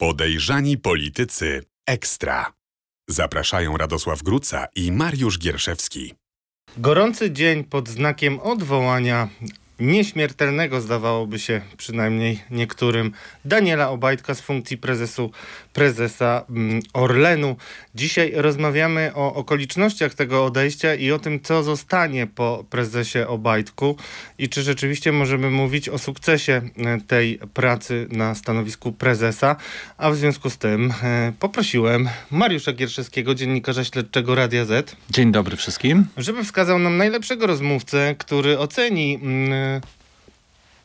Podejrzani politycy ekstra. Zapraszają Radosław Gruca i Mariusz Gierszewski. Gorący dzień pod znakiem odwołania nieśmiertelnego, zdawałoby się przynajmniej niektórym, Daniela Obajtka z funkcji prezesu, prezesa mm, Orlenu. Dzisiaj rozmawiamy o okolicznościach tego odejścia i o tym, co zostanie po prezesie Obajtku i czy rzeczywiście możemy mówić o sukcesie e, tej pracy na stanowisku prezesa. A w związku z tym e, poprosiłem Mariusza Gierszewskiego, dziennikarza śledczego Radia Z. Dzień dobry wszystkim. Żeby wskazał nam najlepszego rozmówcę, który oceni mm,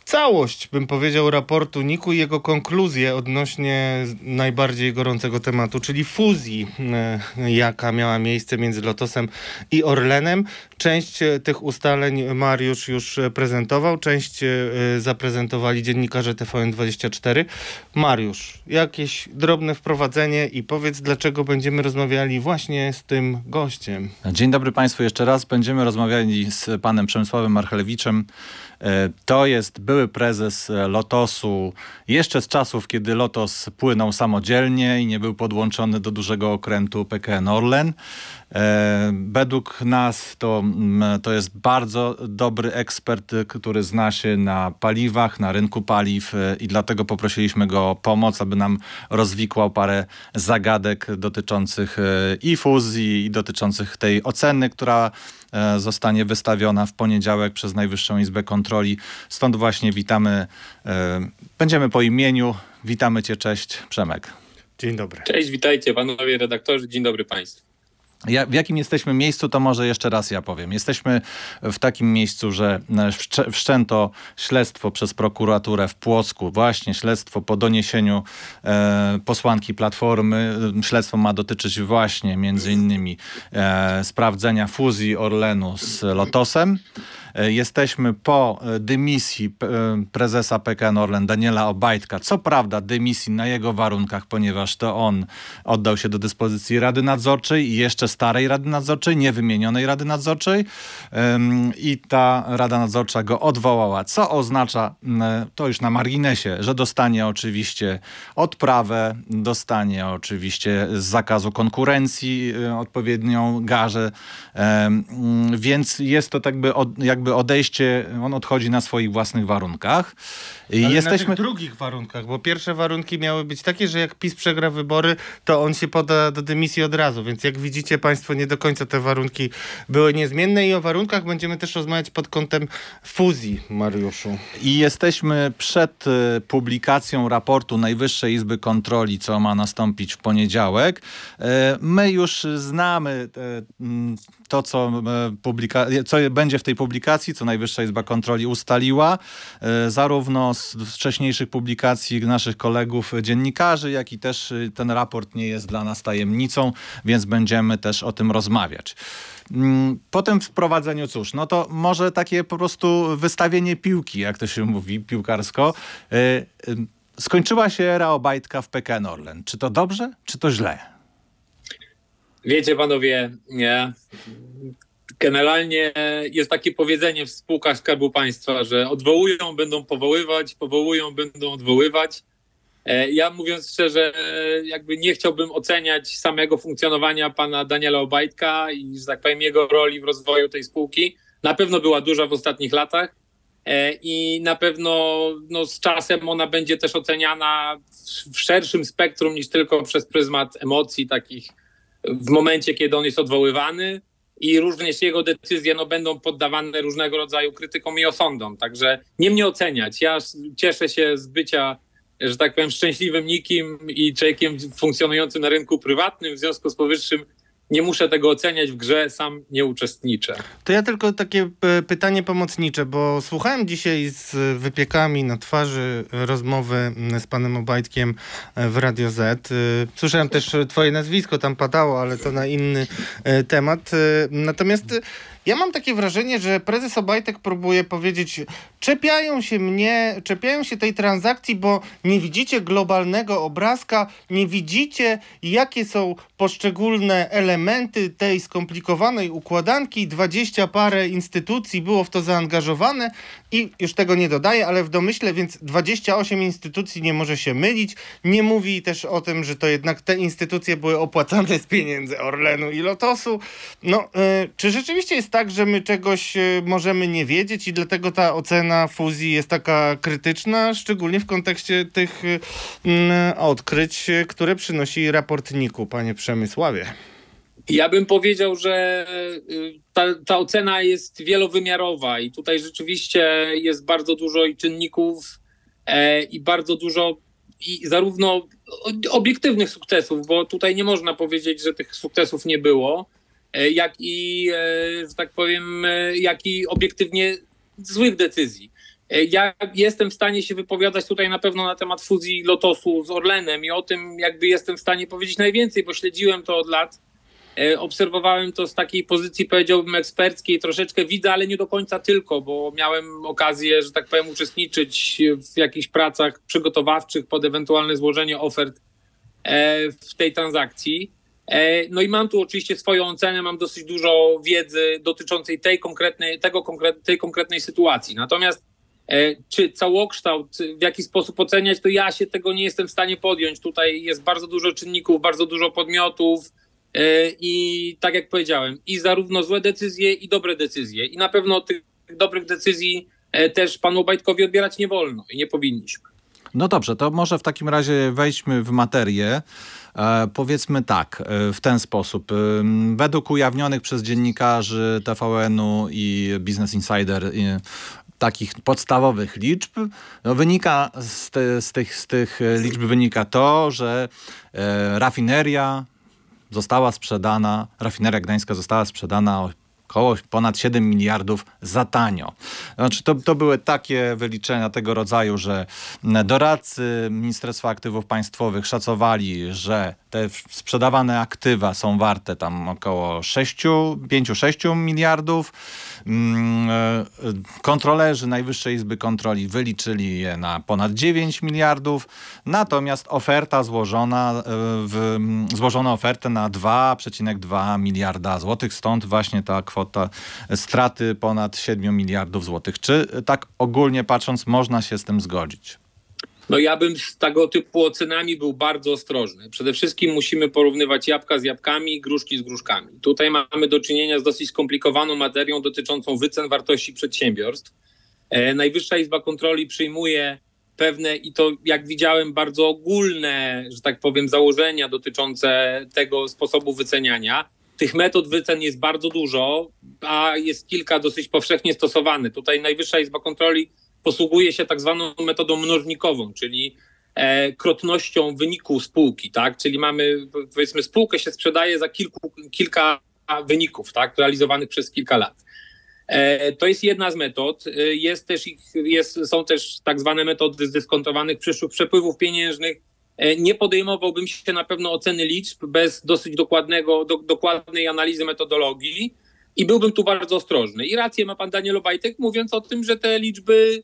całość, bym powiedział, raportu NIK-u i jego konkluzje odnośnie najbardziej gorącego tematu, czyli fuzji, e, jaka miała miejsce między Lotosem i Orlenem. Część e, tych ustaleń Mariusz już prezentował, część e, zaprezentowali dziennikarze TVN24. Mariusz, jakieś drobne wprowadzenie i powiedz, dlaczego będziemy rozmawiali właśnie z tym gościem. Dzień dobry Państwu jeszcze raz. Będziemy rozmawiali z panem Przemysławem Marchalewiczem. To jest były prezes Lotosu jeszcze z czasów, kiedy Lotos płynął samodzielnie i nie był podłączony do dużego okrętu PKN Orlen. Według nas to, to jest bardzo dobry ekspert, który zna się na paliwach, na rynku paliw i dlatego poprosiliśmy go o pomoc, aby nam rozwikłał parę zagadek dotyczących i fuzji, i dotyczących tej oceny, która zostanie wystawiona w poniedziałek przez Najwyższą Izbę Kontroli. Stąd właśnie witamy, będziemy po imieniu. Witamy Cię, cześć Przemek. Dzień dobry. Cześć, witajcie panowie redaktorzy, dzień dobry Państwu. Ja, w jakim jesteśmy miejscu, to może jeszcze raz ja powiem. Jesteśmy w takim miejscu, że wszczęto śledztwo przez prokuraturę w Płocku, właśnie śledztwo po doniesieniu e, posłanki Platformy. Śledztwo ma dotyczyć właśnie między innymi e, sprawdzenia fuzji Orlenu z Lotosem. E, jesteśmy po e, dymisji e, prezesa PKN Orlen Daniela Obajtka. Co prawda dymisji na jego warunkach, ponieważ to on oddał się do dyspozycji Rady Nadzorczej i jeszcze starej Rady Nadzorczej, niewymienionej Rady Nadzorczej i ta Rada Nadzorcza go odwołała, co oznacza, to już na marginesie, że dostanie oczywiście odprawę, dostanie oczywiście z zakazu konkurencji odpowiednią garzę, więc jest to tak jakby jakby odejście, on odchodzi na swoich własnych warunkach. I Ale jesteśmy... na tych drugich warunkach, bo pierwsze warunki miały być takie, że jak PiS przegra wybory, to on się poda do dymisji od razu, więc jak widzicie Państwo, nie do końca te warunki były niezmienne i o warunkach będziemy też rozmawiać pod kątem fuzji, Mariuszu. I jesteśmy przed y, publikacją raportu Najwyższej Izby Kontroli, co ma nastąpić w poniedziałek. Y, my już znamy mm, to, co, y, publika... co będzie w tej publikacji, co Najwyższa Izba Kontroli ustaliła, zarówno z wcześniejszych publikacji naszych kolegów dziennikarzy, jak i też y, ten raport nie jest dla nas tajemnicą, więc będziemy też o tym rozmawiać. Mm, po tym wprowadzeniu, cóż, no to może takie po prostu wystawienie piłki, jak to się mówi piłkarsko. Y, y, skończyła się era Obajtka w PKN Orlen. Czy to dobrze, czy to źle? Wiecie panowie, nie, Generalnie jest takie powiedzenie w spółkach Skarbu Państwa, że odwołują, będą powoływać, powołują, będą odwoływać. E, ja mówiąc szczerze, jakby nie chciałbym oceniać samego funkcjonowania pana Daniela Obajtka i, że tak powiem, jego roli w rozwoju tej spółki. Na pewno była duża w ostatnich latach e, i na pewno no, z czasem ona będzie też oceniana w szerszym spektrum niż tylko przez pryzmat emocji takich w momencie, kiedy on jest odwoływany i również jego decyzje no, będą poddawane różnego rodzaju krytykom i osądom. Także nie mnie oceniać. Ja cieszę się z bycia, że tak powiem, szczęśliwym nikim i człowiekiem funkcjonującym na rynku prywatnym. W związku z powyższym nie muszę tego oceniać w grze, sam nie uczestniczę. To ja tylko takie e, pytanie pomocnicze, bo słuchałem dzisiaj z wypiekami na twarzy rozmowy z panem Obajtkiem e, w Radio Z. E, słyszałem też twoje nazwisko, tam padało, ale to na inny temat. Natomiast Ja mam takie wrażenie, że prezes Obajtek próbuje powiedzieć, czepiają się mnie, czepiają się tej transakcji, bo nie widzicie globalnego obrazka, nie widzicie, jakie są poszczególne elementy tej skomplikowanej układanki. Dwadzieścia parę instytucji było w to zaangażowane i już tego nie dodaję, ale w domyśle, więc 28 instytucji nie może się mylić. Nie mówi też o tym, że to jednak te instytucje były opłacane z pieniędzy Orlenu i Lotosu. No, y, czy rzeczywiście jest tak, że my czegoś y, możemy nie wiedzieć i dlatego ta ocena fuzji jest taka krytyczna, szczególnie w kontekście tych y, odkryć, które przynosi raport NIK-u, panie Przemysławie? Ja bym powiedział, że ta, ta, ocena jest wielowymiarowa i tutaj rzeczywiście jest bardzo dużo i czynników e, i bardzo dużo i zarówno obiektywnych sukcesów, bo tutaj nie można powiedzieć, że tych sukcesów nie było, e, jak i, e, że tak powiem, e, jak i obiektywnie złych decyzji. Ja jestem w stanie się wypowiadać tutaj na pewno na temat fuzji Lotosu z Orlenem i o tym jakby jestem w stanie powiedzieć najwięcej, bo śledziłem to od lat. Obserwowałem to z takiej pozycji, powiedziałbym, eksperckiej, troszeczkę widzę, ale nie do końca tylko, bo miałem okazję, że tak powiem, uczestniczyć w jakichś pracach przygotowawczych pod ewentualne złożenie ofert w tej transakcji. E, no i mam tu oczywiście swoją ocenę, mam dosyć dużo wiedzy dotyczącej tej konkretnej, tego konkret, tej konkretnej sytuacji. Natomiast e, czy całokształt, w jaki sposób oceniać, to ja się tego nie jestem w stanie podjąć. Tutaj jest bardzo dużo czynników, bardzo dużo podmiotów e, i tak jak powiedziałem, i zarówno złe decyzje, i dobre decyzje. I na pewno tych dobrych decyzji też panu Obajtkowi odbierać nie wolno i nie powinniśmy. No dobrze, to może w takim razie wejdźmy w materię. E, powiedzmy tak, e, w ten sposób. E, według ujawnionych przez dziennikarzy TVN-u i Business Insider takich podstawowych liczb, no wynika z, te, z, tych, z tych liczb wynika to, że rafineria została sprzedana, rafineria gdańska została sprzedana około ponad 7 miliardów za tanio. Znaczy to, to były takie wyliczenia tego rodzaju, że doradcy Ministerstwa Aktywów Państwowych szacowali, że te sprzedawane aktywa są warte tam około 6, 5-6 miliardów. Mm, e, kontrolerzy Najwyższej Izby Kontroli wyliczyli je na ponad 9 miliardów, natomiast oferta złożona, e, w, złożono ofertę na 2,2 miliarda złotych, stąd właśnie ta kwota straty ponad 7 miliardów złotych. Czy tak ogólnie patrząc można się z tym zgodzić? No ja bym z tego typu ocenami był bardzo ostrożny. Przede wszystkim musimy porównywać jabłka z jabłkami, gruszki z gruszkami. Tutaj mamy do czynienia z dosyć skomplikowaną materią dotyczącą wycen wartości przedsiębiorstw. E, Najwyższa Izba Kontroli przyjmuje pewne i to, jak widziałem, bardzo ogólne, że tak powiem, założenia dotyczące tego sposobu wyceniania. Tych metod wycen jest bardzo dużo, a jest kilka dosyć powszechnie stosowanych. Tutaj Najwyższa Izba Kontroli posługuje się tak zwaną metodą mnożnikową, czyli e, krotnością wyniku spółki, tak? Czyli mamy, powiedzmy, spółkę się sprzedaje za kilku, kilka wyników, tak? Realizowanych przez kilka lat. E, to jest jedna z metod. E, jest też ich, jest, są też tak zwane metody zdyskontowanych przyszłych przepływów pieniężnych. E, nie podejmowałbym się na pewno oceny liczb bez dosyć dokładnego, do, dokładnej analizy metodologii i byłbym tu bardzo ostrożny. I rację ma pan Daniel Obajtek, mówiąc o tym, że te liczby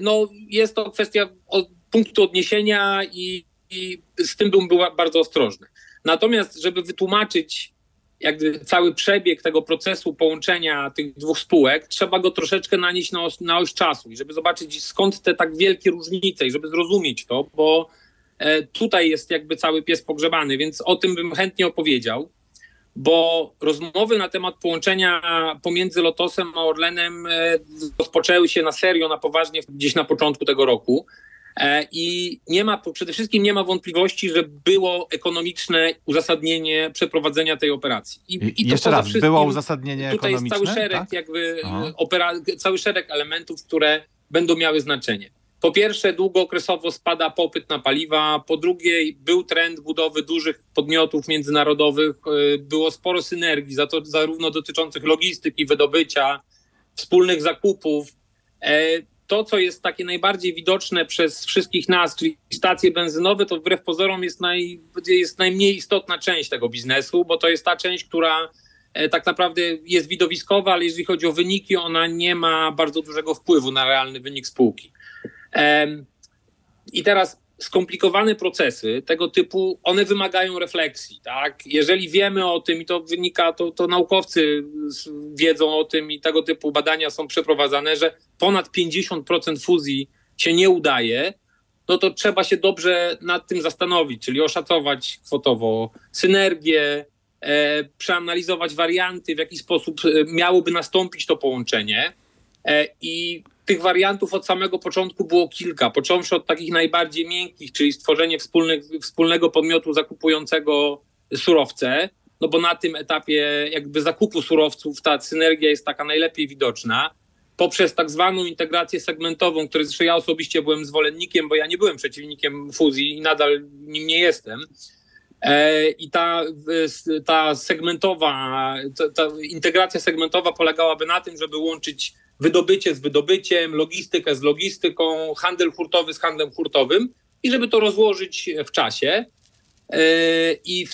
no, jest to kwestia od punktu odniesienia i, i z tym bym był bardzo ostrożny. Natomiast, żeby wytłumaczyć jakby cały przebieg tego procesu połączenia tych dwóch spółek, trzeba go troszeczkę nanieść na, os, na oś czasu i żeby zobaczyć skąd te tak wielkie różnice i żeby zrozumieć to, bo e, tutaj jest jakby cały pies pogrzebany, więc o tym bym chętnie opowiedział bo rozmowy na temat połączenia pomiędzy Lotosem a Orlenem e, rozpoczęły się na serio, na poważnie gdzieś na początku tego roku. E, I nie ma, przede wszystkim nie ma wątpliwości, że było ekonomiczne uzasadnienie przeprowadzenia tej operacji. I, i Jeszcze raz, było uzasadnienie tutaj ekonomiczne? Tutaj jest cały szereg, tak? jakby opera, cały szereg elementów, które będą miały znaczenie. Po pierwsze, długookresowo spada popyt na paliwa. Po drugie, był trend budowy dużych podmiotów międzynarodowych. E, było sporo synergii, za to, zarówno dotyczących logistyki, wydobycia, wspólnych zakupów. E, to, co jest takie najbardziej widoczne przez wszystkich nas, czyli stacje benzynowe, to wbrew pozorom jest, naj, jest najmniej istotna część tego biznesu, bo to jest ta część, która e, tak naprawdę jest widowiskowa, ale jeżeli chodzi o wyniki, ona nie ma bardzo dużego wpływu na realny wynik spółki. I teraz skomplikowane procesy tego typu, one wymagają refleksji. Tak? Jeżeli wiemy o tym i to wynika, to, to naukowcy wiedzą o tym i tego typu badania są przeprowadzane, że ponad 50% fuzji się nie udaje, no to trzeba się dobrze nad tym zastanowić, czyli oszacować kwotowo synergię, e, przeanalizować warianty, w jaki sposób e, miałoby nastąpić to połączenie. E, I tych wariantów od samego początku było kilka, począwszy od takich najbardziej miękkich, czyli stworzenie wspólnego podmiotu zakupującego surowce, no bo na tym etapie jakby zakupu surowców ta synergia jest taka najlepiej widoczna, poprzez tak zwaną integrację segmentową, której zresztą ja osobiście byłem zwolennikiem, bo ja nie byłem przeciwnikiem fuzji i nadal nim nie jestem. E, I ta, ta segmentowa, ta, ta integracja segmentowa polegałaby na tym, żeby łączyć wydobycie z wydobyciem, logistykę z logistyką, handel hurtowy z handlem hurtowym i żeby to rozłożyć w czasie. E, I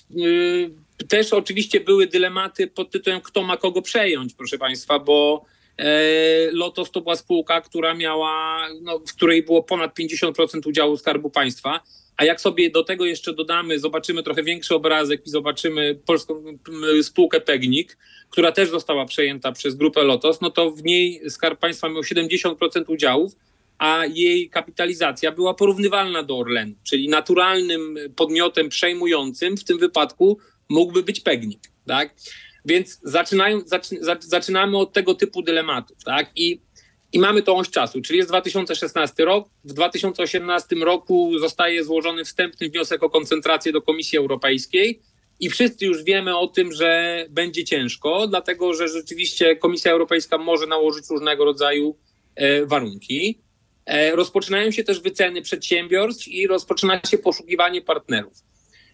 e, też oczywiście były dylematy pod tytułem, kto ma kogo przejąć, proszę Państwa, bo Lotos to była spółka, która miała, no, w której było ponad 50% udziału Skarbu Państwa. A jak sobie do tego jeszcze dodamy, zobaczymy trochę większy obrazek i zobaczymy polską spółkę Pegnik, która też została przejęta przez grupę Lotos, no to w niej Skarb Państwa miał 70% udziałów, a jej kapitalizacja była porównywalna do Orlenu, czyli naturalnym podmiotem przejmującym w tym wypadku mógłby być Pegnik, tak? Więc zaczynają, zaczy, zaczynamy od tego typu dylematów, tak? I i mamy tą oś czasu, czyli jest 2016 rok. W 2018 roku zostaje złożony wstępny wniosek o koncentrację do Komisji Europejskiej i wszyscy już wiemy o tym, że będzie ciężko, dlatego że rzeczywiście Komisja Europejska może nałożyć różnego rodzaju e, warunki. E, rozpoczynają się też wyceny przedsiębiorstw i rozpoczyna się poszukiwanie partnerów.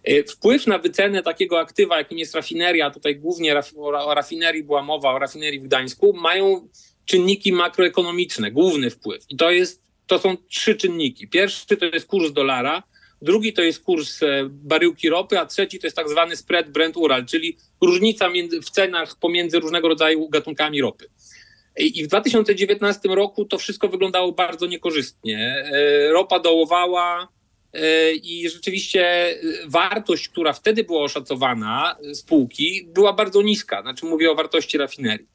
E, wpływ na wycenę takiego aktywa, jakim jest rafineria, tutaj głównie o rafinerii była mowa, o rafinerii w Gdańsku, mają czynniki makroekonomiczne, główny wpływ. I to, jest, to są trzy czynniki. Pierwszy to jest kurs dolara, drugi to jest kurs e, baryłki ropy, a trzeci to jest tak zwany spread Brent-Ural, czyli różnica między, w cenach pomiędzy różnego rodzaju gatunkami ropy. I w 2019 roku to wszystko wyglądało bardzo niekorzystnie. E, ropa dołowała i rzeczywiście wartość, która wtedy była oszacowana spółki, była bardzo niska. Znaczy mówię o wartości rafinerii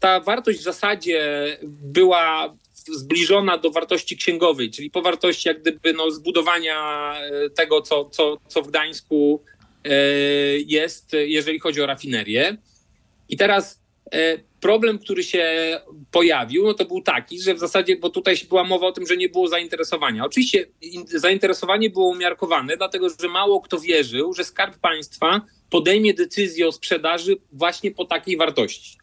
ta wartość w zasadzie była zbliżona do wartości księgowej, czyli po wartości jak gdyby no, zbudowania e, tego, co, co, co w Gdańsku jest, jeżeli chodzi o rafinerię. I teraz problem, który się pojawił, no to był taki, że w zasadzie, bo tutaj była mowa o tym, że nie było zainteresowania. Oczywiście zainteresowanie było umiarkowane, dlatego że mało kto wierzył, że Skarb Państwa podejmie decyzję o sprzedaży właśnie po takiej wartości.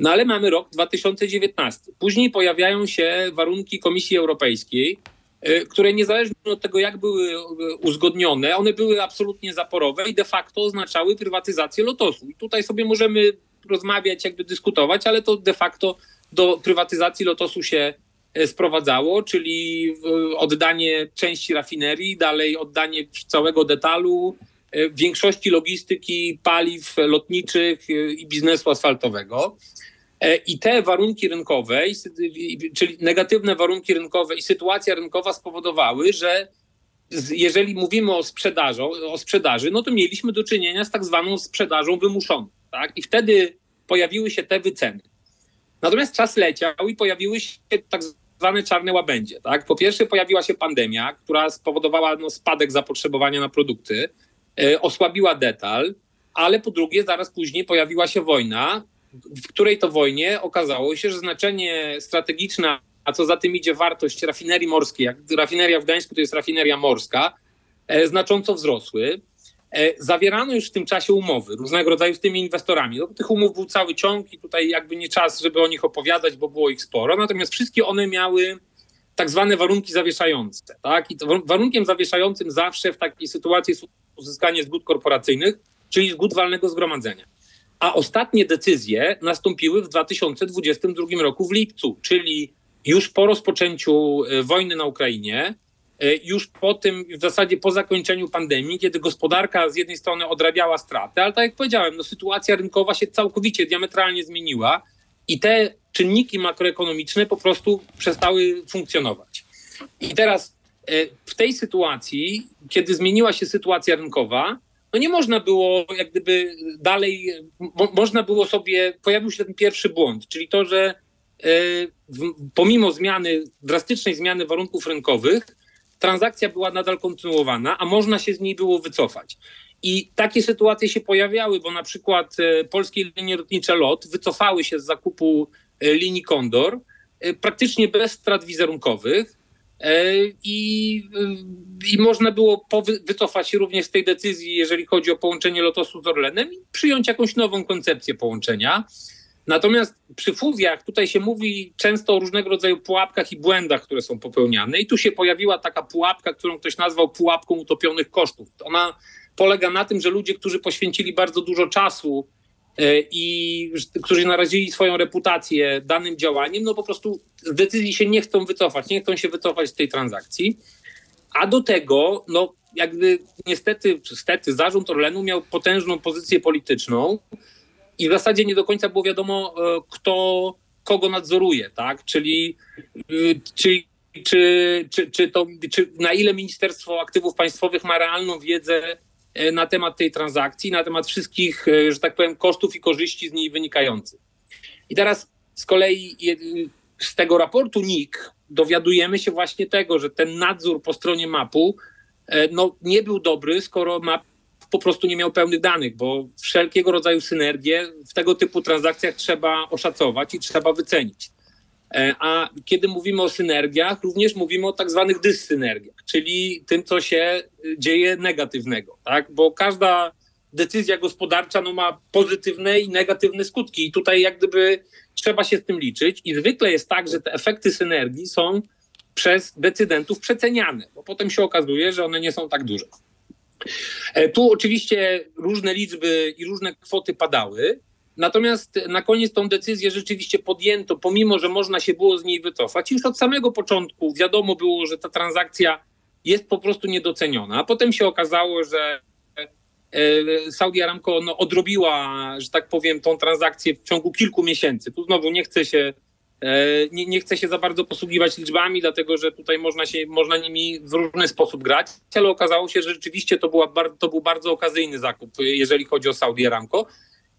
No ale mamy rok 2019. Później pojawiają się warunki Komisji Europejskiej, e, które niezależnie od tego, jak były e, uzgodnione, one były absolutnie zaporowe i de facto oznaczały prywatyzację lotosu. I tutaj sobie możemy rozmawiać, jakby dyskutować, ale to de facto do prywatyzacji lotosu się e, sprowadzało, czyli oddanie części rafinerii, dalej oddanie całego detalu, większości logistyki, paliw lotniczych i biznesu asfaltowego. E, I te warunki rynkowe, czyli negatywne warunki rynkowe i sytuacja rynkowa spowodowały, że jeżeli mówimy o sprzedaży, o sprzedaży, no to mieliśmy do czynienia z tak zwaną sprzedażą wymuszoną. Tak? I wtedy pojawiły się te wyceny. Natomiast czas leciał i pojawiły się tak zwane czarne łabędzie. Tak? Po pierwsze pojawiła się pandemia, która spowodowała no, spadek zapotrzebowania na produkty, e, osłabiła detal, ale po drugie zaraz później pojawiła się wojna, w której to wojnie okazało się, że znaczenie strategiczne, a co za tym idzie wartość rafinerii morskiej, jak rafineria w Gdańsku to jest rafineria morska, e, znacząco wzrosły. E, zawierano już w tym czasie umowy różnego rodzaju z tymi inwestorami. No, tych umów był cały ciąg i tutaj jakby nie czas, żeby o nich opowiadać, bo było ich sporo. Natomiast wszystkie one miały tak zwane warunki zawieszające. Tak? I warunkiem zawieszającym zawsze w takiej sytuacji jest uzyskanie zgód korporacyjnych, czyli zgód walnego zgromadzenia a ostatnie decyzje nastąpiły w 2022 roku w lipcu, czyli już po rozpoczęciu e, wojny na Ukrainie. Już po tym, w zasadzie po zakończeniu pandemii, kiedy gospodarka z jednej strony odrabiała straty, ale tak jak powiedziałem, no sytuacja rynkowa się całkowicie diametralnie zmieniła i te czynniki makroekonomiczne po prostu przestały funkcjonować. I teraz w tej sytuacji, kiedy zmieniła się sytuacja rynkowa, no nie można było jak gdyby dalej, mo, można było sobie, pojawił się ten pierwszy błąd, czyli to, że e, pomimo zmiany, drastycznej zmiany warunków rynkowych, transakcja była nadal kontynuowana, a można się z niej było wycofać. I takie sytuacje się pojawiały, bo na przykład e, polskie linie lotnicze LOT wycofały się z zakupu e, linii Condor praktycznie bez strat wizerunkowych E, I, I można było wycofać się również z tej decyzji, jeżeli chodzi o połączenie Lotosu z Orlenem i przyjąć jakąś nową koncepcję połączenia. Natomiast przy fuzjach tutaj się mówi często o różnego rodzaju pułapkach i błędach, które są popełniane. I tu się pojawiła taka pułapka, którą ktoś nazwał pułapką utopionych kosztów. Ona polega na tym, że ludzie, którzy poświęcili bardzo dużo czasu E, i którzy narazili swoją reputację danym działaniem, no po prostu z decyzji się nie chcą wycofać, nie chcą się wycofać z tej transakcji. A do tego, no jakby niestety, stety, zarząd Orlenu miał potężną pozycję polityczną i w zasadzie nie do końca było wiadomo, e, kto kogo nadzoruje, tak? Czyli, y, czyli czy, czy, czy, to, czy na ile Ministerstwo Aktywów Państwowych ma realną wiedzę E, na temat tej transakcji, na temat wszystkich, e, że tak powiem, kosztów i korzyści z niej wynikających. I teraz z kolei z tego raportu NIK dowiadujemy się właśnie tego, że ten nadzór po stronie mapu no, nie był dobry, skoro map po prostu nie miał pełnych danych, bo wszelkiego rodzaju synergie w tego typu transakcjach trzeba oszacować i trzeba wycenić. E, a kiedy mówimy o synergiach, również mówimy o tak zwanych dyssynergiach, czyli tym, co się dzieje negatywnego, tak? Bo każda decyzja gospodarcza no, ma pozytywne i negatywne skutki. I tutaj jak gdyby trzeba się z tym liczyć. I zwykle jest tak, że te efekty synergii są przez decydentów przeceniane, bo potem się okazuje, że one nie są tak duże. E, tu oczywiście różne liczby i różne kwoty padały. Natomiast na koniec tą decyzję rzeczywiście podjęto, pomimo że można się było z niej wycofać. Już od samego początku wiadomo było, że ta transakcja jest po prostu niedoceniona. A potem się okazało, że e, Saudi Aramco no, odrobiła, że tak powiem, tą transakcję w ciągu kilku miesięcy. Tu znowu nie chcę się, nie, nie chcę się za bardzo posługiwać liczbami, dlatego że tutaj można, się, można nimi w różny sposób grać, ale okazało się, że rzeczywiście to, była, to był bardzo okazyjny zakup, jeżeli chodzi o Saudi Aramco.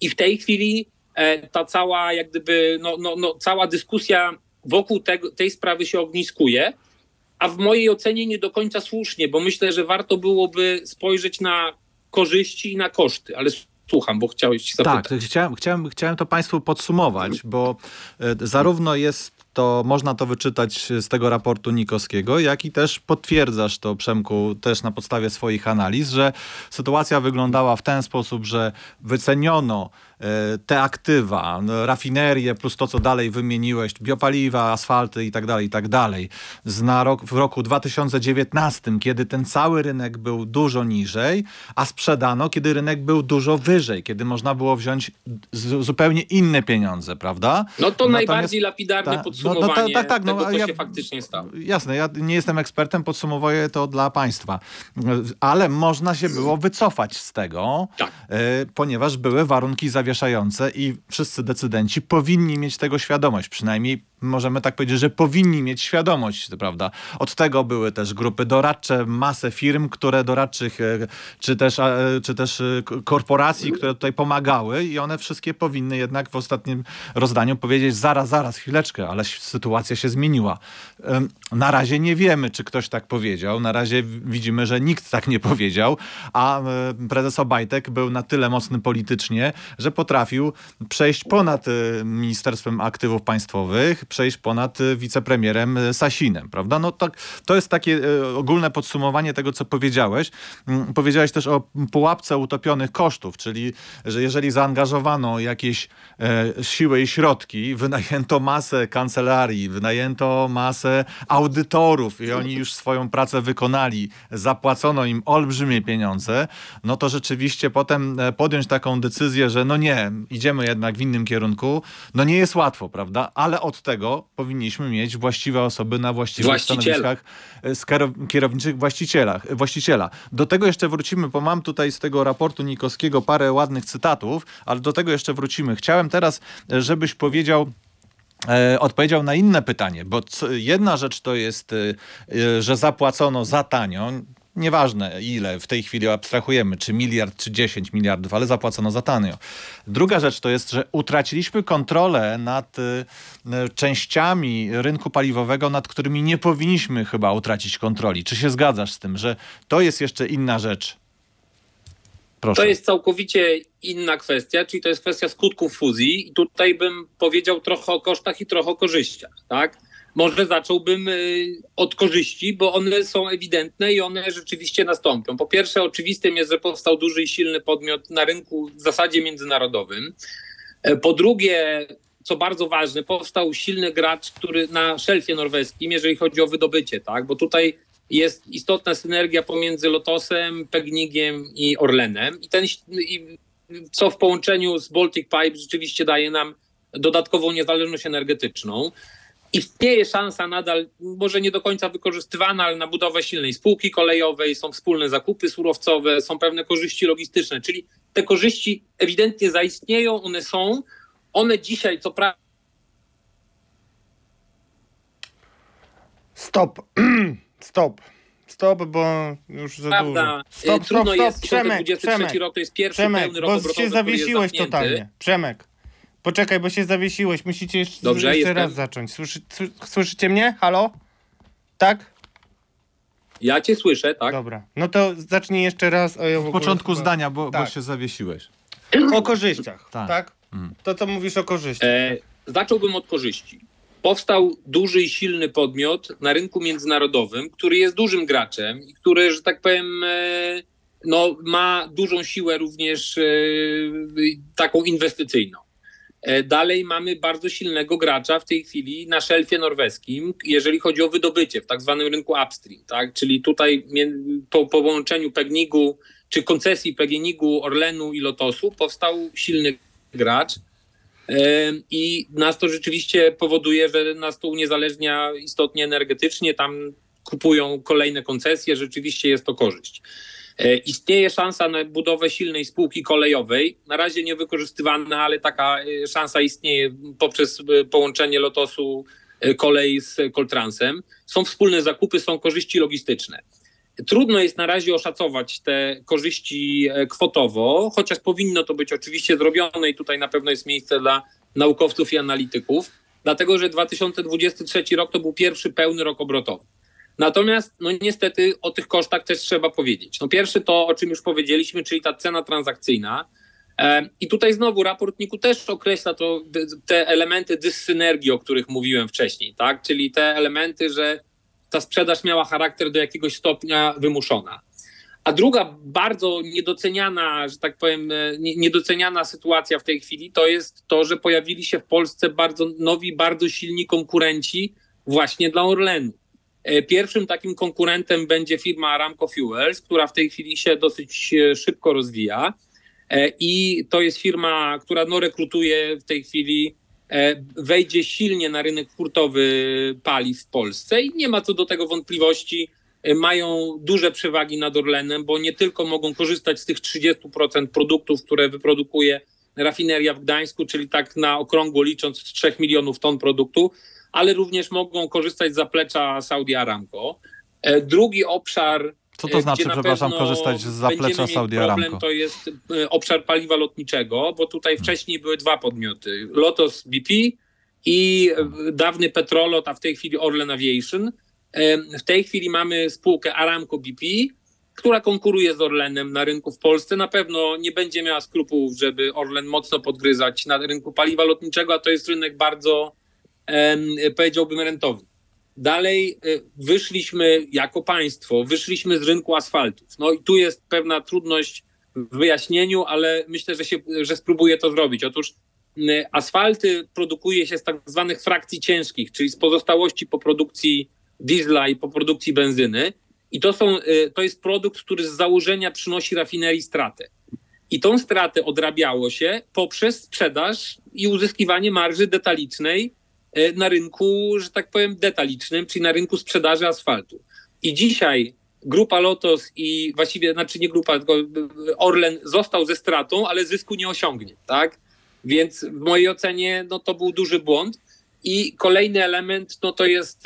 I w tej chwili e, ta cała, jak gdyby, no, no, no, cała dyskusja wokół tej sprawy się ogniskuje, a w mojej ocenie nie do końca słusznie, bo myślę, że warto byłoby spojrzeć na korzyści i na koszty, ale słucham, bo chciałeś zapytać. Tak, chciałem, chciałem, chciałem to Państwu podsumować, bo e, zarówno jest to można to wyczytać z tego raportu Nikowskiego, jak i też potwierdzasz to, Przemku, też na podstawie swoich analiz, że sytuacja wyglądała w ten sposób, że wyceniono te aktywa, no, rafinerie plus to, co dalej wymieniłeś, biopaliwa, asfalty i tak dalej, i tak dalej. Na rok, w roku 2019, kiedy ten cały rynek był dużo niżej, a sprzedano, kiedy rynek był dużo wyżej, kiedy można było wziąć zupełnie inne pieniądze, prawda? No to Natomiast, najbardziej lapidarne ta, podsumowanie no, no, tak, tak, tego, no, co ja, się faktycznie stało. Jasne, ja nie jestem ekspertem, podsumowuję to dla państwa. Ale można się było wycofać z tego, tak. y, ponieważ były warunki zawieszenia zawieszające i wszyscy decydenci powinni mieć tego świadomość, przynajmniej możemy tak powiedzieć, że powinni mieć świadomość, prawda? Od tego były też grupy doradcze, masę firm, które doradczych, e, czy też, e, czy też e, korporacji, które tutaj pomagały i one wszystkie powinny jednak w ostatnim rozdaniu powiedzieć zaraz, zaraz, chwileczkę, ale sytuacja się zmieniła. Na razie nie wiemy, czy ktoś tak powiedział, na razie widzimy, że nikt tak nie powiedział, a prezes Obajtek był na tyle mocny politycznie, że potrafił przejść ponad Ministerstwem Aktywów Państwowych, przejść ponad y, wicepremierem y, Sasinem, prawda? No tak, to jest takie y, ogólne podsumowanie tego, co powiedziałeś. Mm, powiedziałeś też o pułapce utopionych kosztów, czyli że jeżeli zaangażowano jakieś e, siły i środki, wynajęto masę kancelarii, wynajęto masę audytorów i oni już swoją pracę wykonali, zapłacono im olbrzymie pieniądze, no to rzeczywiście potem e, podjąć taką decyzję, że no nie, idziemy jednak w innym kierunku, no nie jest łatwo, prawda? Ale od tego tego powinniśmy mieć właściwe osoby na właściwych stanowiskach e, kierowniczych właścicielach, e, właściciela. Do tego jeszcze wrócimy, bo mam tutaj z tego raportu Nikowskiego parę ładnych cytatów, ale do tego jeszcze wrócimy. Chciałem teraz, e, żebyś powiedział odpowiedział na inne pytanie, bo jedna rzecz to jest, że zapłacono za tanio. Nieważne ile w tej chwili abstrahujemy, czy miliard, czy 10 miliardów, ale zapłacono za tanio. Druga rzecz to jest, że utraciliśmy kontrolę nad e, e, częściami rynku paliwowego, nad którymi nie powinniśmy chyba utracić kontroli. Czy się zgadzasz z tym, że to jest jeszcze inna rzecz? Proszę. To jest całkowicie inna kwestia, czyli to jest kwestia skutków fuzji i tutaj bym powiedział trochę o kosztach i trochę o korzyściach, tak? Może zacząłbym y, od korzyści, bo one są ewidentne i one rzeczywiście nastąpią. Po pierwsze, oczywistym jest, że powstał duży i silny podmiot na rynku w zasadzie międzynarodowym. E, Po drugie, co bardzo ważne, powstał silny gracz, który na szelfie norweskim, jeżeli chodzi o wydobycie, tak? Bo tutaj jest istotna synergia pomiędzy Lotosem, Pegnigiem i Orlenem. I ten, co w połączeniu z Baltic Pipe rzeczywiście daje nam dodatkową niezależność energetyczną. Istnieje szansa nadal, może nie do końca wykorzystywana, ale na budowę silnej spółki kolejowej, są wspólne zakupy surowcowe, są pewne korzyści logistyczne, czyli te korzyści ewidentnie zaistnieją, one są. One dzisiaj, co prawda, Stop. Stop. Stop, bo już za prawda dużo. e, Stop, stop, trudno stop. jest, Przemek, 2023 Przemek, rok to jest pierwszy Przemek, pełny rok bo obrotowy, się zawiesiłeś totalnie. Przemek. Poczekaj, bo się zawiesiłeś. Musicie jeszcze, Dobrze, jeszcze jestem. raz zacząć. Słyszy, sły- słyszycie mnie? Halo? Tak? Ja cię słyszę, tak? Dobra. No to zacznij jeszcze raz. O, ja w W ogóle początku chyba- zdania, bo, bo Tak. się zawiesiłeś. O korzyściach, Tak. tak? Mm. To co mówisz o korzyściach. E, zacząłbym od korzyści. Powstał duży i silny podmiot na rynku międzynarodowym, który jest dużym graczem i który, że tak powiem, e, no, ma dużą siłę również e, taką inwestycyjną. E, Dalej mamy bardzo silnego gracza w tej chwili na szelfie norweskim, jeżeli chodzi o wydobycie w tak zwanym rynku upstream, tak? czyli tutaj po po połączeniu Pegnigu czy koncesji Pegnigu, Orlenu i Lotosu powstał silny gracz. Em, I nas to rzeczywiście powoduje, że nas to uniezależnia istotnie energetycznie. Tam kupują kolejne koncesje, rzeczywiście jest to korzyść. E, Istnieje szansa na budowę silnej spółki kolejowej. Na razie niewykorzystywana, ale taka e, szansa istnieje poprzez e, połączenie Lotosu kolei z Coltransem. Są wspólne zakupy, są korzyści logistyczne. Trudno jest na razie oszacować te korzyści kwotowo, chociaż powinno to być oczywiście zrobione i tutaj na pewno jest miejsce dla naukowców i analityków, dlatego że 2023 rok to był pierwszy pełny rok obrotowy. Natomiast no niestety o tych kosztach też trzeba powiedzieć. No pierwszy to, o czym już powiedzieliśmy, czyli ta cena transakcyjna. I tutaj znowu raport NIK-u też określa to, te elementy dyssynergii, o których mówiłem wcześniej, tak? Czyli te elementy, że ta sprzedaż miała charakter do jakiegoś stopnia wymuszona. A druga bardzo niedoceniana, że tak powiem, e, nie- niedoceniana sytuacja w tej chwili to jest to, że pojawili się w Polsce bardzo nowi, bardzo silni konkurenci właśnie dla Orlenu. E, Pierwszym takim konkurentem będzie firma Aramco Fuels, która w tej chwili się dosyć e, szybko rozwija. E, I to jest firma, która no, rekrutuje w tej chwili, wejdzie silnie na rynek hurtowy paliw w Polsce i nie ma co do tego wątpliwości. Mają duże przewagi nad Orlenem, bo nie tylko mogą korzystać z tych 30% produktów, które wyprodukuje rafineria w Gdańsku, czyli tak na okrągło licząc 3 milionów ton produktu, ale również mogą korzystać z zaplecza Saudi Aramco. E, Drugi obszar Co to E, znaczy, przepraszam, korzystać z zaplecza Saudi problem, Aramco? To jest e, obszar paliwa lotniczego, bo tutaj wcześniej były dwa podmioty. Lotos BP i e, dawny Petrolot, a w tej chwili Orlen Aviation. W tej chwili mamy spółkę Aramco BP, która konkuruje z Orlenem na rynku w Polsce. Na pewno nie będzie miała skrupułów, żeby Orlen mocno podgryzać na rynku paliwa lotniczego, a to jest rynek bardzo, powiedziałbym, rentowny. Dalej y, wyszliśmy jako państwo, wyszliśmy z rynku asfaltów. No i tu jest pewna trudność w wyjaśnieniu, ale myślę, że, się, że spróbuję to zrobić. Otóż asfalty produkuje się z tak zwanych frakcji ciężkich, czyli z pozostałości po produkcji diesla i po produkcji benzyny. I to, są, y, to jest produkt, który z założenia przynosi rafinerii stratę. I tą stratę odrabiało się poprzez sprzedaż i uzyskiwanie marży detalicznej e, na rynku, że tak powiem, detalicznym, czyli na rynku sprzedaży asfaltu. I dzisiaj grupa Lotos i właściwie, znaczy nie grupa, tylko Orlen został ze stratą, ale zysku nie osiągnie, tak? Więc w mojej ocenie no, to był duży błąd. I kolejny element no, to jest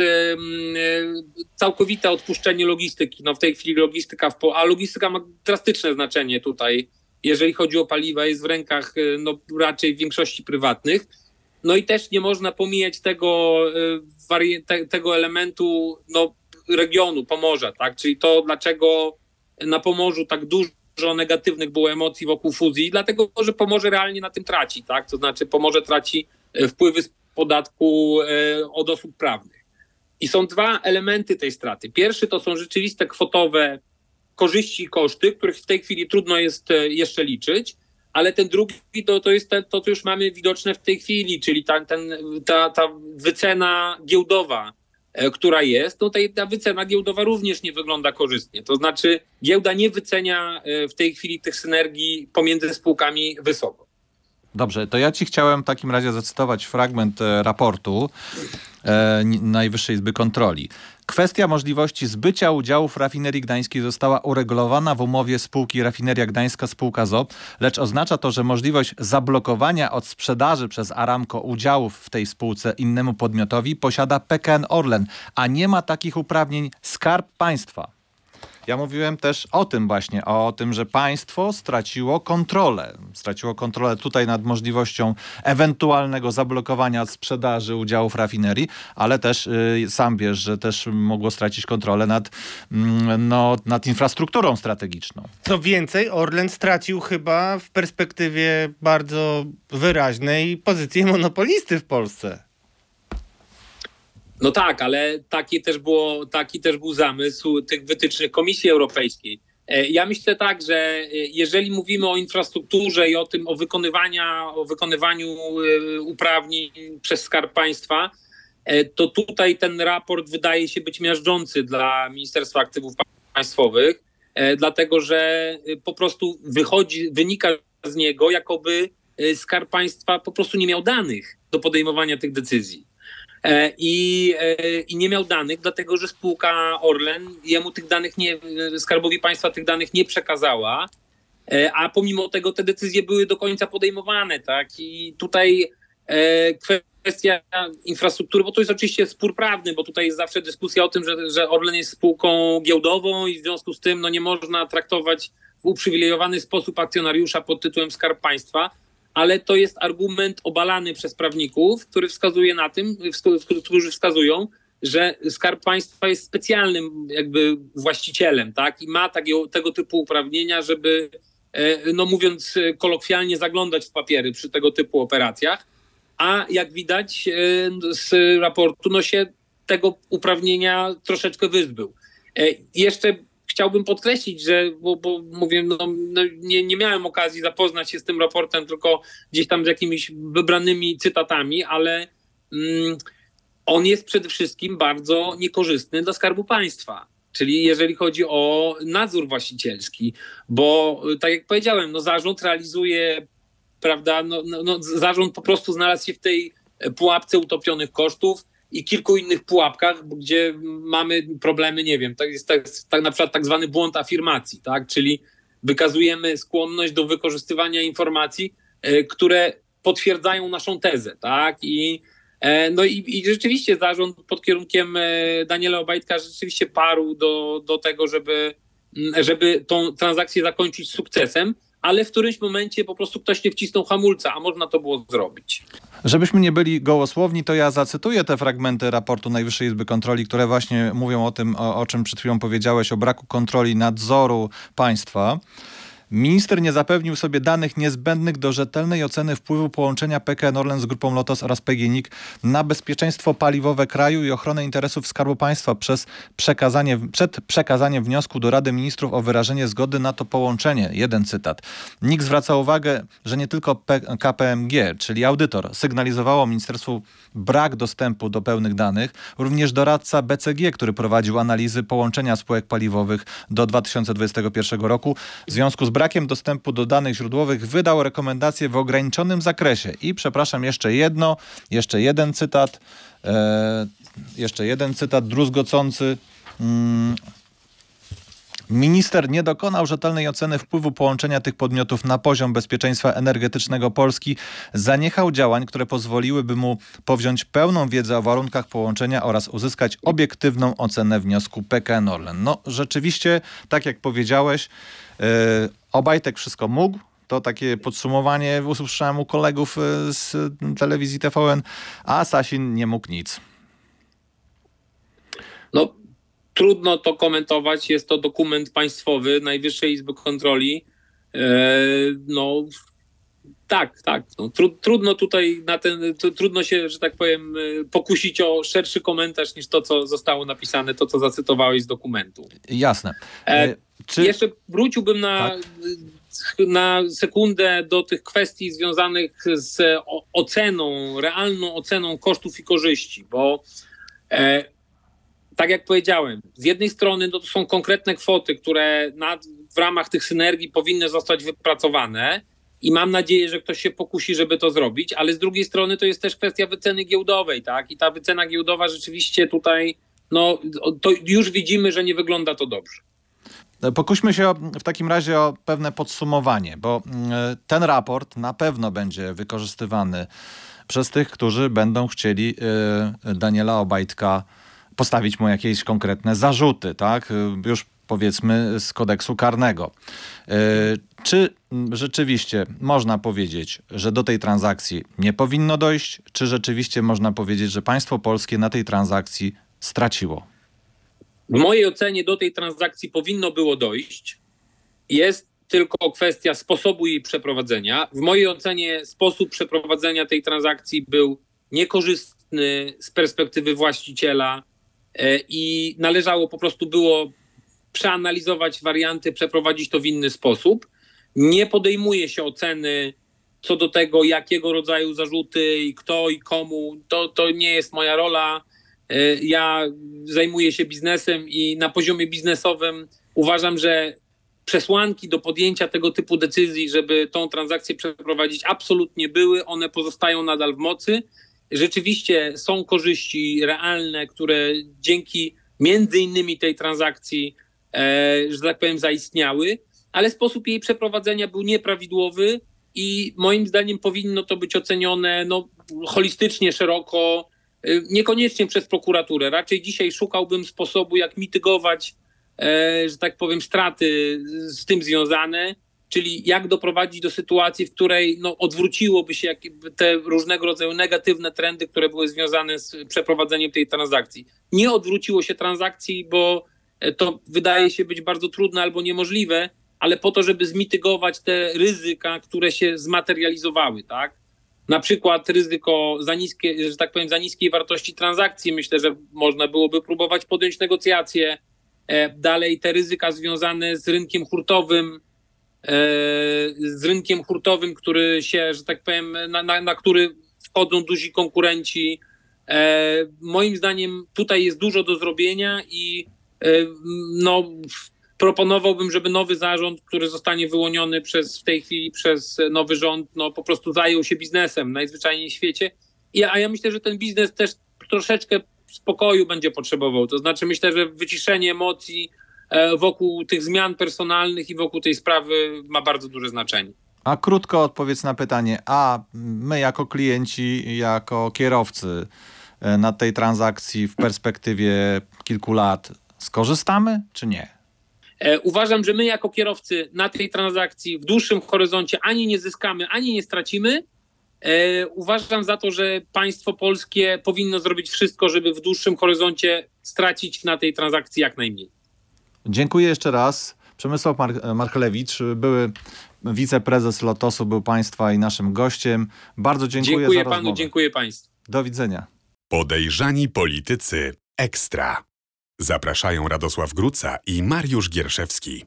całkowite odpuszczenie logistyki. No, w tej chwili logistyka, w po, a logistyka ma drastyczne znaczenie tutaj, jeżeli chodzi o paliwa, jest w rękach y, no, raczej większości prywatnych. No i też nie można pomijać tego, y, tego elementu no, regionu, Pomorza, tak? Czyli to, dlaczego na Pomorzu tak dużo negatywnych było emocji wokół fuzji, dlatego, że Pomorze realnie na tym traci, tak? To znaczy Pomorze traci e, wpływy z podatku e, od osób prawnych. I są dwa elementy tej straty. Pierwszy to są rzeczywiste kwotowe korzyści i koszty, których w tej chwili trudno jest e, jeszcze liczyć, ale ten drugi to, to jest to, co już mamy widoczne w tej chwili, czyli ta, ten, ta, ta wycena giełdowa E, która jest, no ta wycena giełdowa również nie wygląda korzystnie. To znaczy giełda nie wycenia w tej chwili tych synergii pomiędzy spółkami wysoko. Dobrze, to ja ci chciałem w takim razie zacytować fragment e, raportu e, Najwyższej Izby Kontroli. Kwestia możliwości zbycia udziałów rafinerii gdańskiej została uregulowana w umowie spółki Rafineria Gdańska spółka ZO, lecz oznacza to, że możliwość zablokowania od sprzedaży przez Aramco udziałów w tej spółce innemu podmiotowi posiada PKN Orlen, a nie ma takich uprawnień Skarb Państwa. Ja mówiłem też o tym właśnie, o tym, że państwo straciło kontrolę. Straciło kontrolę tutaj nad możliwością ewentualnego zablokowania sprzedaży udziałów rafinerii, ale też y, sam wiesz, że też mogło stracić kontrolę nad, mm, no, nad infrastrukturą strategiczną. Co więcej, Orlen stracił chyba w perspektywie bardzo wyraźnej pozycję monopolisty w Polsce. No tak, ale taki też, było, taki też był zamysł tych wytycznych Komisji Europejskiej. E, ja myślę tak, że e, jeżeli mówimy o infrastrukturze i o tym, o, wykonywania, o wykonywaniu e, uprawnień przez Skarb Państwa, to tutaj ten raport wydaje się być miażdżący dla Ministerstwa Aktywów Państwowych, dlatego że po prostu wychodzi, wynika z niego, jakoby Skarb Państwa po prostu nie miał danych do podejmowania tych decyzji. E, I, e, i nie miał danych, dlatego że spółka Orlen jemu tych danych nie, Skarbowi Państwa tych danych nie przekazała, e, a pomimo tego te decyzje były do końca podejmowane, tak? I tutaj kwestia infrastruktury, bo to jest oczywiście spór prawny, bo tutaj jest zawsze dyskusja o tym, że, że Orlen jest spółką giełdową i w związku z tym no, nie można traktować w uprzywilejowany sposób akcjonariusza pod tytułem Skarb Państwa ale to jest argument obalany przez prawników, który wskazuje na tym, którzy wskazują, że Skarb Państwa jest specjalnym jakby właścicielem, tak? I ma takiego, tego typu uprawnienia, żeby, e, no mówiąc kolokwialnie, zaglądać w papiery przy tego typu operacjach. A jak widać e, z raportu, no się tego uprawnienia troszeczkę wyzbył. E, jeszcze chciałbym podkreślić, że, bo, bo mówię, no, no, nie, nie miałem okazji zapoznać się z tym raportem, tylko gdzieś tam z jakimiś wybranymi cytatami, ale mm, on jest przede wszystkim bardzo niekorzystny dla Skarbu Państwa. Czyli jeżeli chodzi o nadzór właścicielski, bo tak jak powiedziałem, no zarząd realizuje, prawda, no, no, no zarząd po prostu znalazł się w tej pułapce utopionych kosztów, i kilku innych pułapkach, gdzie mamy problemy, nie wiem, tak jest tak, tak na przykład tak zwany błąd afirmacji, tak, czyli wykazujemy skłonność do wykorzystywania informacji, e, które potwierdzają naszą tezę, tak, i e, no i, i rzeczywiście zarząd pod kierunkiem e, Daniela Obajtka rzeczywiście parł do, do tego, żeby, żeby tą transakcję zakończyć sukcesem, ale w którymś momencie po prostu ktoś nie wcisnął hamulca, a można to było zrobić. Żebyśmy nie byli gołosłowni, to ja zacytuję te fragmenty raportu Najwyższej Izby Kontroli, które właśnie mówią o tym, o, o czym przed chwilą powiedziałeś, o braku kontroli nadzoru państwa. Minister nie zapewnił sobie danych niezbędnych do rzetelnej oceny wpływu połączenia PKN Orlen z grupą Lotos oraz PGNiG na bezpieczeństwo paliwowe kraju i ochronę interesów Skarbu Państwa przez przekazanie, przed przekazaniem wniosku do Rady Ministrów o wyrażenie zgody na to połączenie. Jeden cytat. NIK zwraca uwagę, że nie tylko KPMG, czyli audytor, sygnalizowało ministerstwu brak dostępu do pełnych danych, również doradca BCG, który prowadził analizy połączenia spółek paliwowych do 2021 roku w związku z brakiem dostępu do danych źródłowych wydał rekomendacje w ograniczonym zakresie. I przepraszam, jeszcze jedno, jeszcze jeden cytat, e, jeszcze jeden cytat druzgocący. Mm, Minister nie dokonał rzetelnej oceny wpływu połączenia tych podmiotów na poziom bezpieczeństwa energetycznego Polski. Zaniechał działań, które pozwoliłyby mu powziąć pełną wiedzę o warunkach połączenia oraz uzyskać obiektywną ocenę wniosku PKN Orlen. No rzeczywiście, tak jak powiedziałeś, Obajtek wszystko mógł, to takie podsumowanie usłyszałem u kolegów e, z telewizji TVN, a Sasin nie mógł nic. No, trudno to komentować. Jest to dokument państwowy Najwyższej Izby Kontroli. E, no, tak, tak. No, tru, trudno tutaj na ten, trudno się, że tak powiem, e, pokusić o szerszy komentarz niż to, co zostało napisane, to, co zacytowałeś z dokumentu. Jasne. E, Czy... Jeszcze wróciłbym na, tak? na sekundę do tych kwestii związanych z oceną, realną oceną kosztów i korzyści, bo e, tak jak powiedziałem, z jednej strony no to są konkretne kwoty, które w ramach tych synergii powinny zostać wypracowane i mam nadzieję, że ktoś się pokusi, żeby to zrobić, ale z drugiej strony to jest też kwestia wyceny giełdowej, tak? I ta wycena giełdowa rzeczywiście tutaj, no to już widzimy, że nie wygląda to dobrze. Pokuśmy się w takim razie o pewne podsumowanie, bo mm, ten raport na pewno będzie wykorzystywany przez tych, którzy będą chcieli y, Daniela Obajtka postawić mu jakieś konkretne zarzuty, tak? Już powiedzmy z kodeksu karnego. E, czy rzeczywiście można powiedzieć, że do tej transakcji nie powinno dojść, czy rzeczywiście można powiedzieć, że państwo polskie na tej transakcji straciło? W mojej ocenie do tej transakcji powinno było dojść. Jest tylko kwestia sposobu jej przeprowadzenia. W mojej ocenie sposób przeprowadzenia tej transakcji był niekorzystny z perspektywy właściciela, E, i należało po prostu było przeanalizować warianty, przeprowadzić to w inny sposób. Nie podejmuje się oceny co do tego, jakiego rodzaju zarzuty i kto i komu. To, to nie jest moja rola. E, ja zajmuję się biznesem i na poziomie biznesowym uważam, że przesłanki do podjęcia tego typu decyzji, żeby tą transakcję przeprowadzić, absolutnie były. One pozostają nadal w mocy rzeczywiście są korzyści realne, które dzięki między innymi tej transakcji, że tak powiem, zaistniały, ale sposób jej przeprowadzenia był nieprawidłowy i moim zdaniem powinno to być ocenione no, holistycznie, szeroko, e, niekoniecznie przez prokuraturę. Raczej dzisiaj szukałbym sposobu, jak mitygować, e, że tak powiem, straty z tym związane czyli jak doprowadzić do sytuacji, w której no, odwróciłoby się te różnego rodzaju negatywne trendy, które były związane z przeprowadzeniem tej transakcji. Nie odwróciło się transakcji, bo e, to wydaje się być bardzo trudne albo niemożliwe, ale po to, żeby zmitygować te ryzyka, które się zmaterializowały, tak? Na przykład ryzyko za niskie, że tak powiem, za niskiej wartości transakcji. Myślę, że można byłoby próbować podjąć negocjacje. E, dalej te ryzyka związane z rynkiem hurtowym, E, z rynkiem hurtowym, który się, że tak powiem, na, na, na który wchodzą duzi konkurenci. E, moim zdaniem tutaj jest dużo do zrobienia i no, proponowałbym, żeby nowy zarząd, który zostanie wyłoniony przez, w tej chwili przez nowy rząd, no, po prostu zajął się biznesem najzwyczajniej w świecie. I, a ja myślę, że ten biznes też troszeczkę spokoju będzie potrzebował. To znaczy myślę, że wyciszenie emocji, E, wokół tych zmian personalnych i wokół tej sprawy ma bardzo duże znaczenie. A krótko odpowiedz na pytanie, a my jako klienci, jako kierowcy e, na tej transakcji w perspektywie kilku lat skorzystamy czy nie? E, uważam, że my jako kierowcy na tej transakcji w dłuższym horyzoncie ani nie zyskamy, ani nie stracimy. Uważam za to, że państwo polskie powinno zrobić wszystko, żeby w dłuższym horyzoncie stracić na tej transakcji jak najmniej. Dziękuję jeszcze raz. Przemysław Mar Marchlewicz, były wiceprezes Lotosu, był Państwa i naszym gościem. Bardzo dziękuję, dziękuję za panu, rozmowę. Dziękuję Państwu. Do widzenia. Podejrzani politycy ekstra. Zapraszają Radosław Gruca i Mariusz Gierszewski.